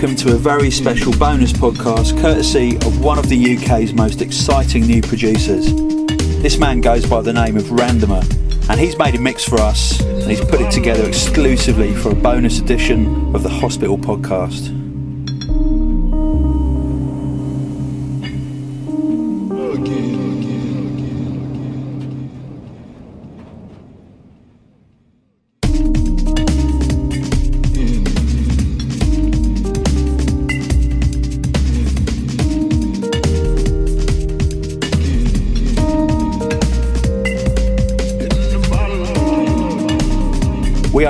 welcome to a very special bonus podcast courtesy of one of the UK's most exciting new producers. This man goes by the name of Randomer, and he's made a mix for us and he's put it together exclusively for a bonus edition of the Hospital podcast.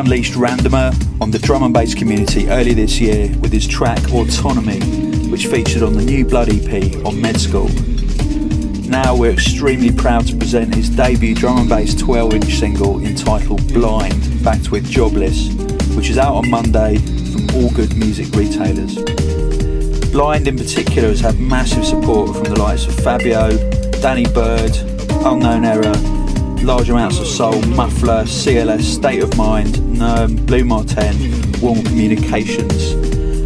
Unleashed Randomer on the drum and bass community early this year with his track Autonomy, which featured on the new Blood EP on Med School. Now we're extremely proud to present his debut drum and bass 12 inch single entitled Blind, backed with Jobless, which is out on Monday from all good music retailers. Blind in particular has had massive support from the likes of Fabio, Danny Byrd, Unknown Error, large amounts of soul, Muffler, CLS, State of Mind, Nerm, Blu Mar Ten, Warm Communications,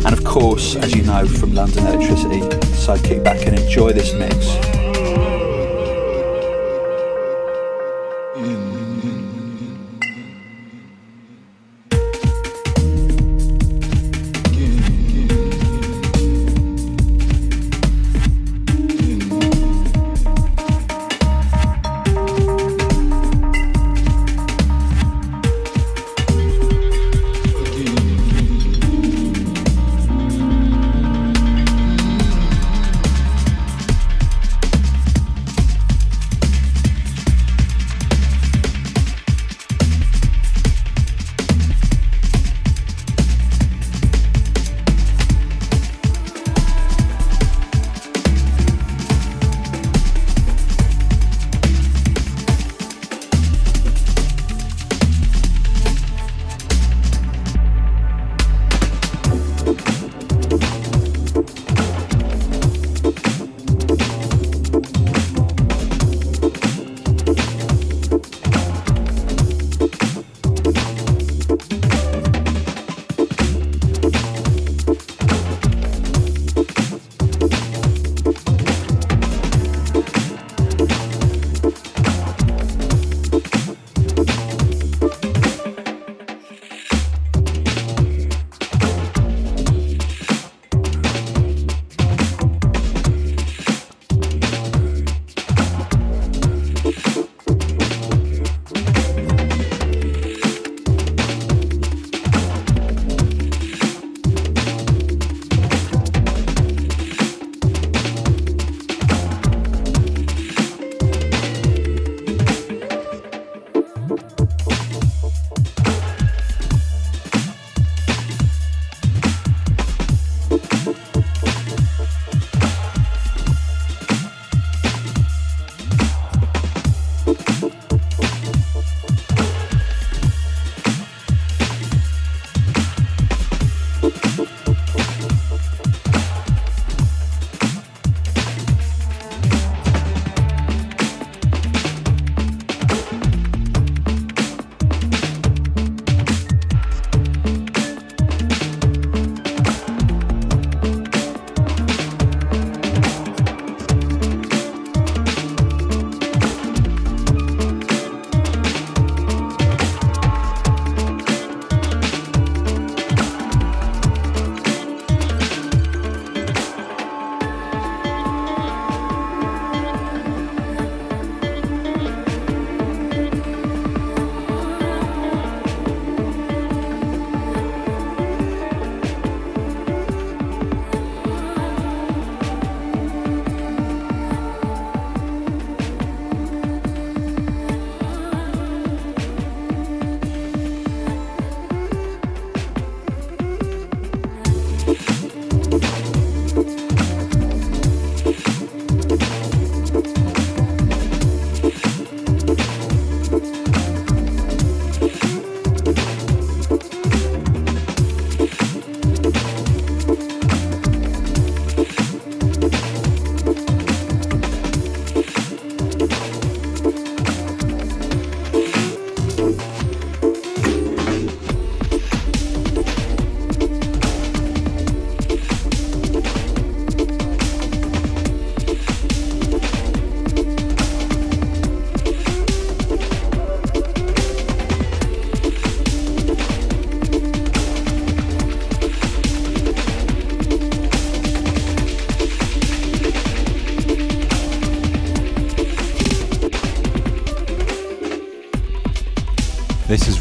and of course, as you know, from London Elektricity. So kick back and enjoy this mix.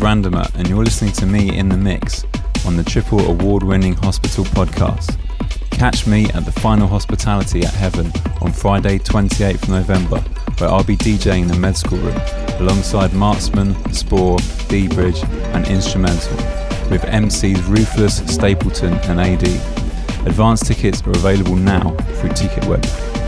This Randomer, and you're listening to me in the mix on the triple award winning Hospital podcast. Catch me at the final hospitality at Heaven on Friday, 28th November, where I'll be DJing the med school room alongside Marksman, Spore, dBridge, and Instrumental, with MCs Ruthless, Stapleton, and AD. Advance tickets are available now through Ticketweb.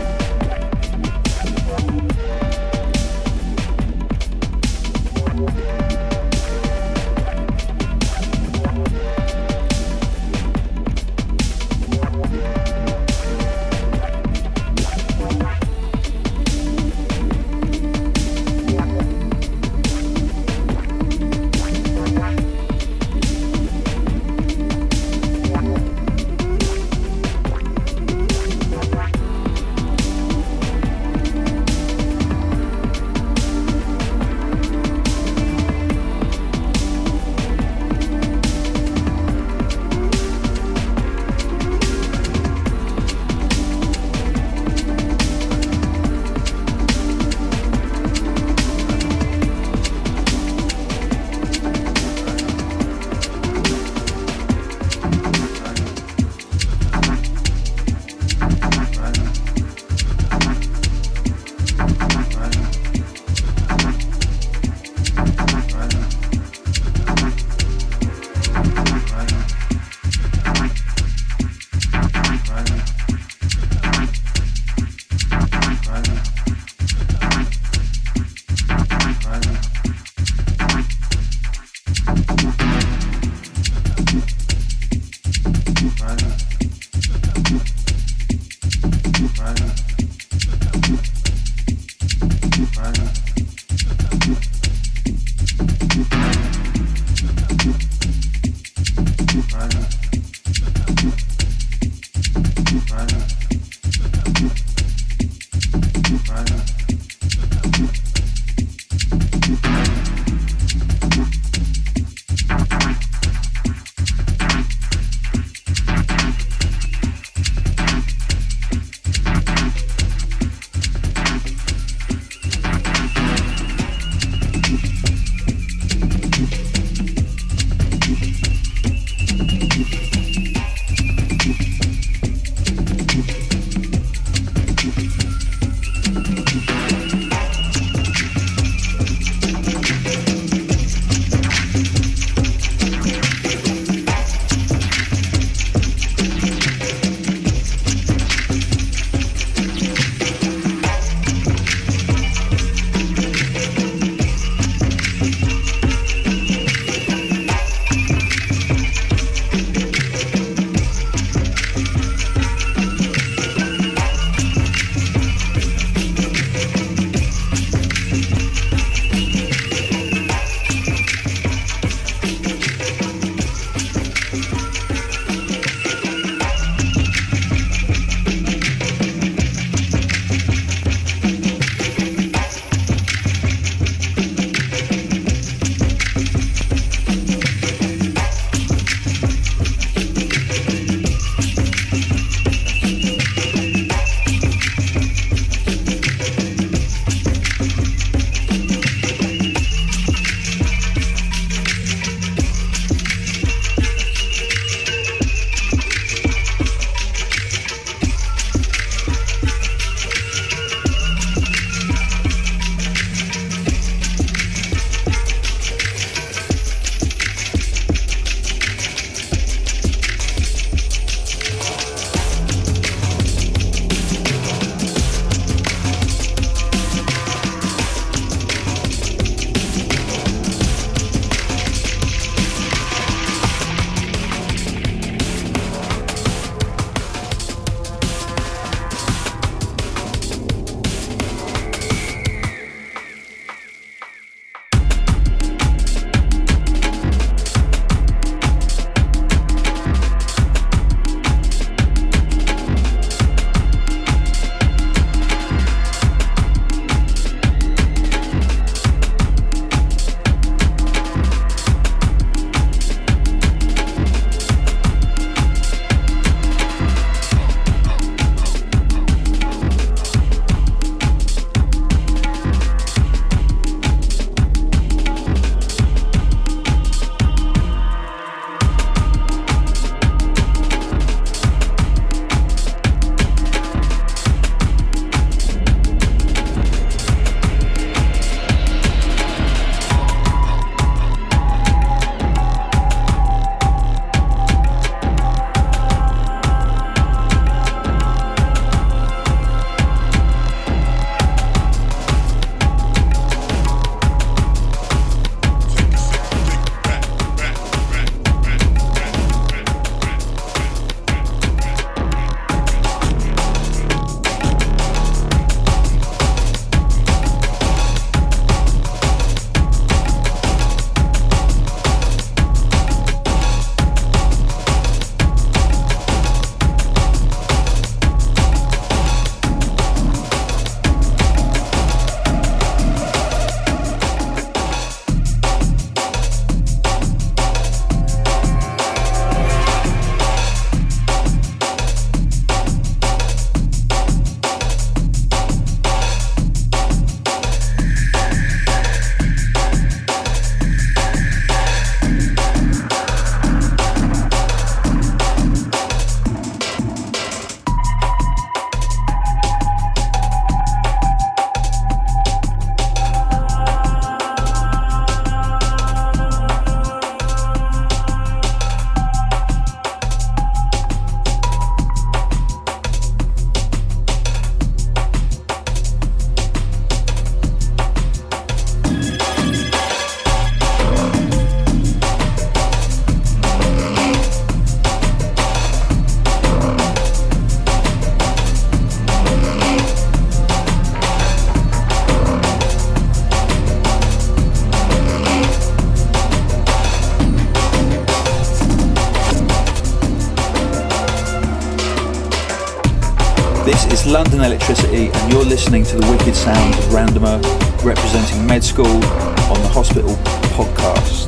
Listening to the wicked sounds of Randomer representing Med School on the Hospital podcast.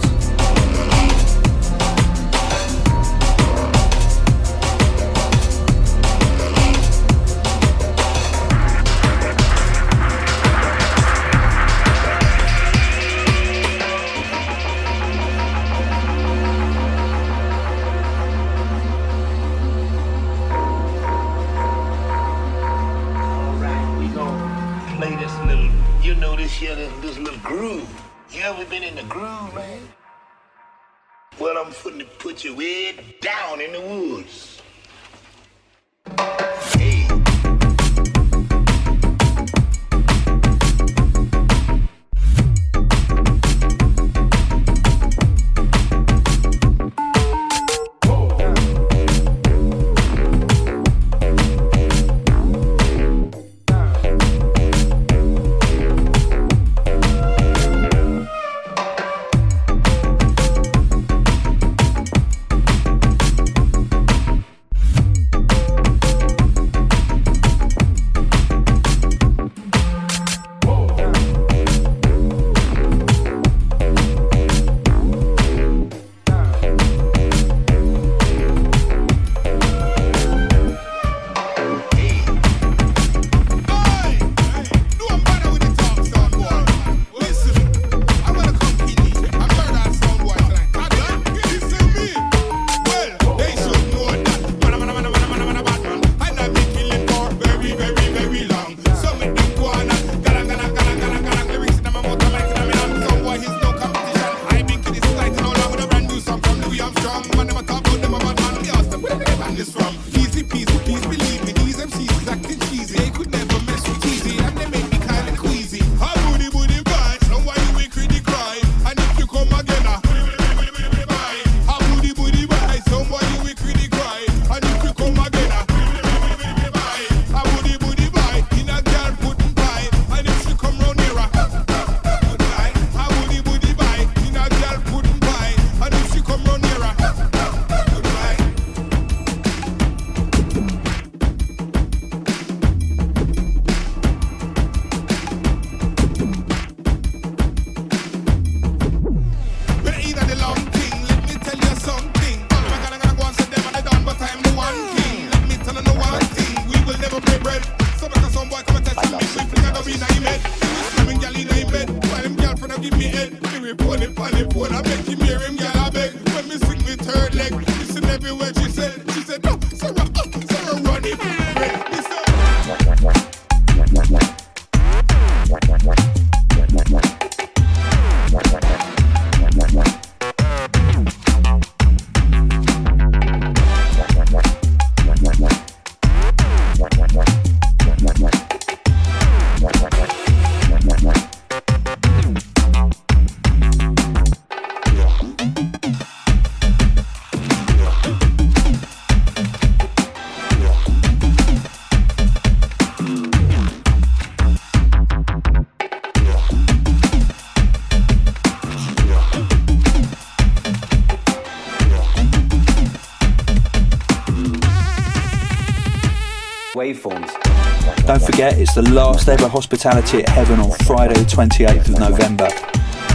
The last ever hospitality at Heaven on Friday, the 28th of November.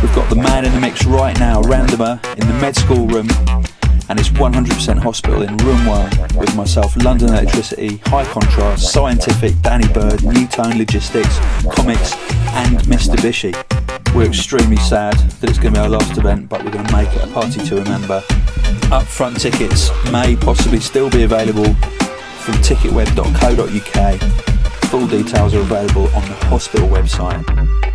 We've got the man in the mix right now, Randomer, in the med school room, and it's 100% hospital in room one with myself, London Elektricity, High Contrast, Cyantific, Danny Byrd, New Tone Logistics, Comics, and Mr. Bishy. We're extremely sad that it's going to be our last event, but we're going to make it a party to remember. Upfront tickets may possibly still be available from ticketweb.co.uk Full details are available on the hospital website.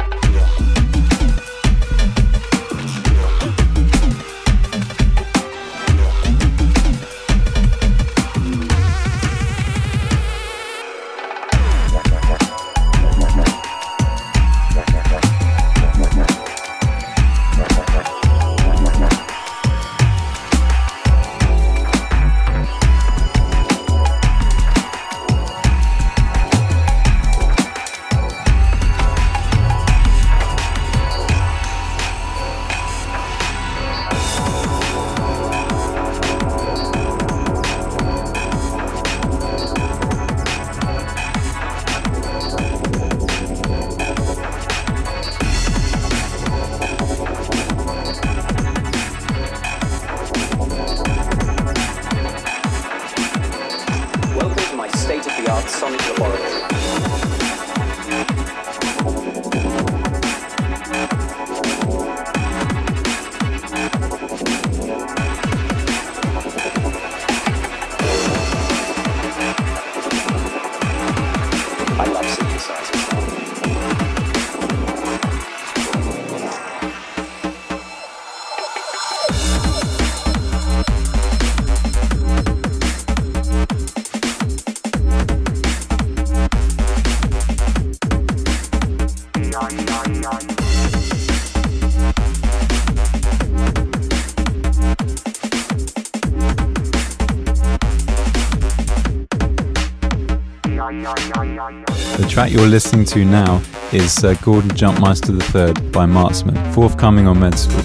Track you're listening to now is uh, Gordon Jumpmeister III by Marksman, forthcoming on Med School.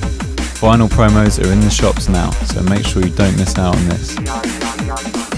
Vinyl promos are in the shops now, so make sure you don't miss out on this.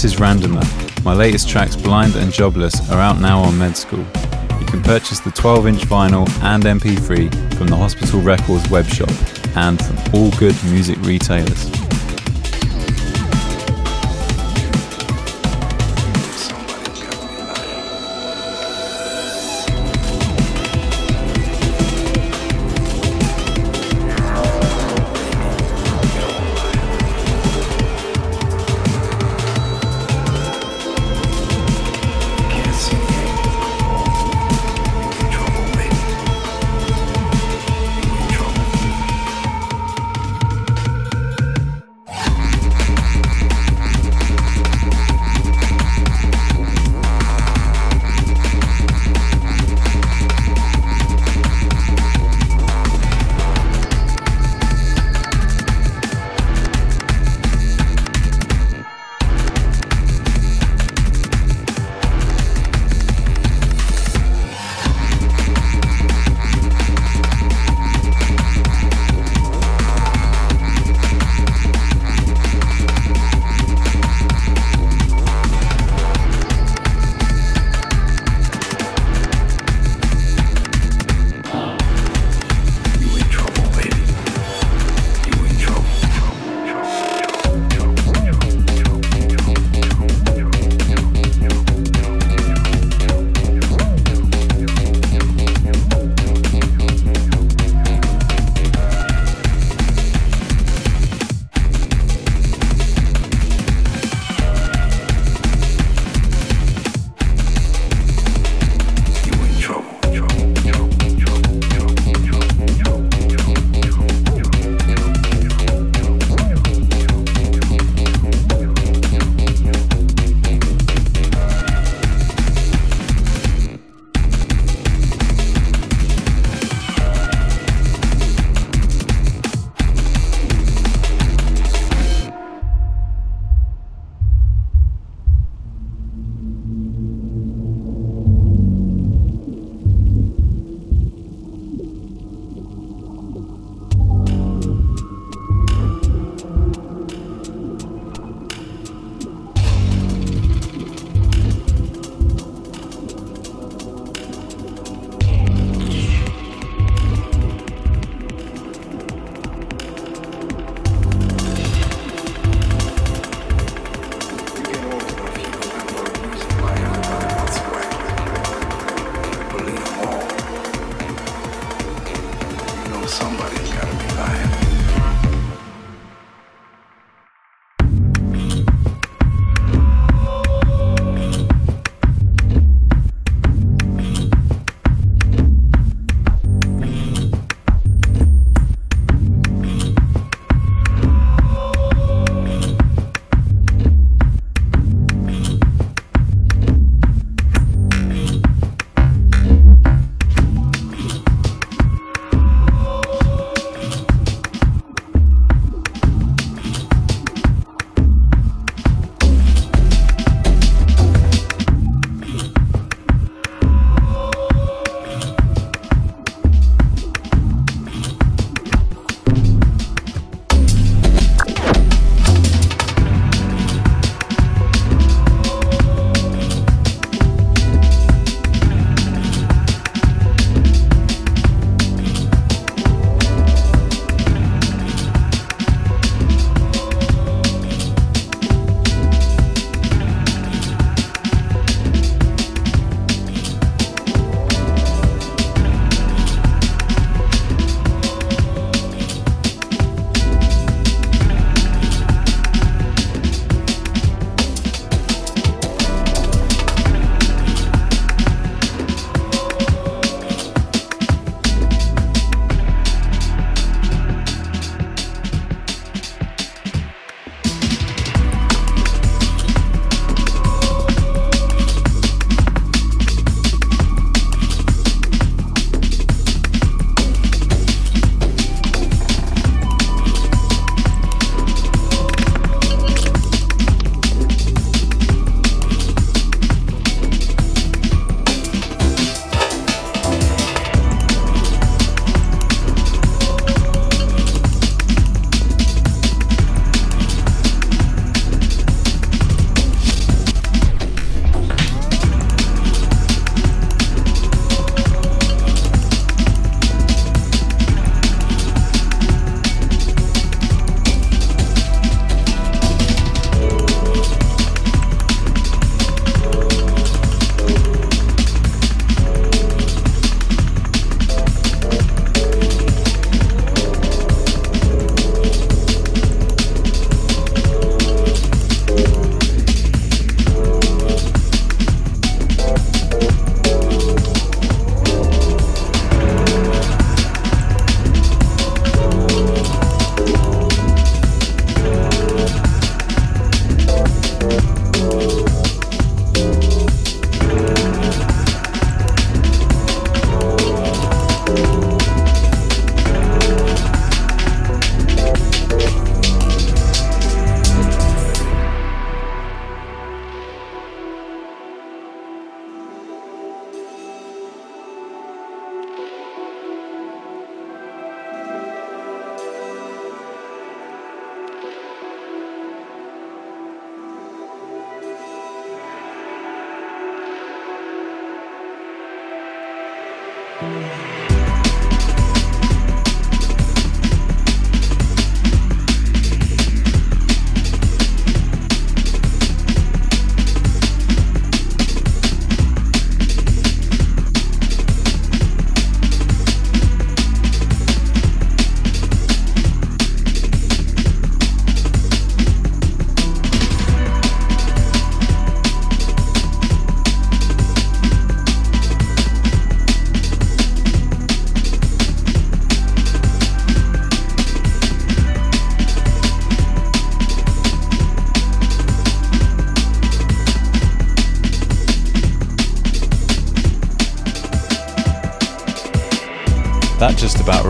This is Randomer. My latest tracks, Blind and Jobless, are out now on Med School. You can purchase the 12 inch vinyl and MP3 from the Hospital Records webshop and from all good music retailers. Academy Live.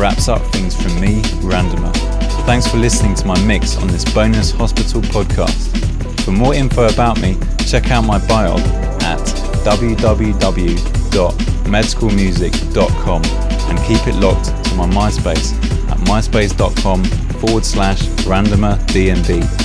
Wraps up things from me, Randomer. Thanks for listening to my mix on this bonus hospital podcast. For more info about me, check out my bio at www.medschoolmusic.com and keep it locked to my MySpace at myspace.com forward slash randomer DNB.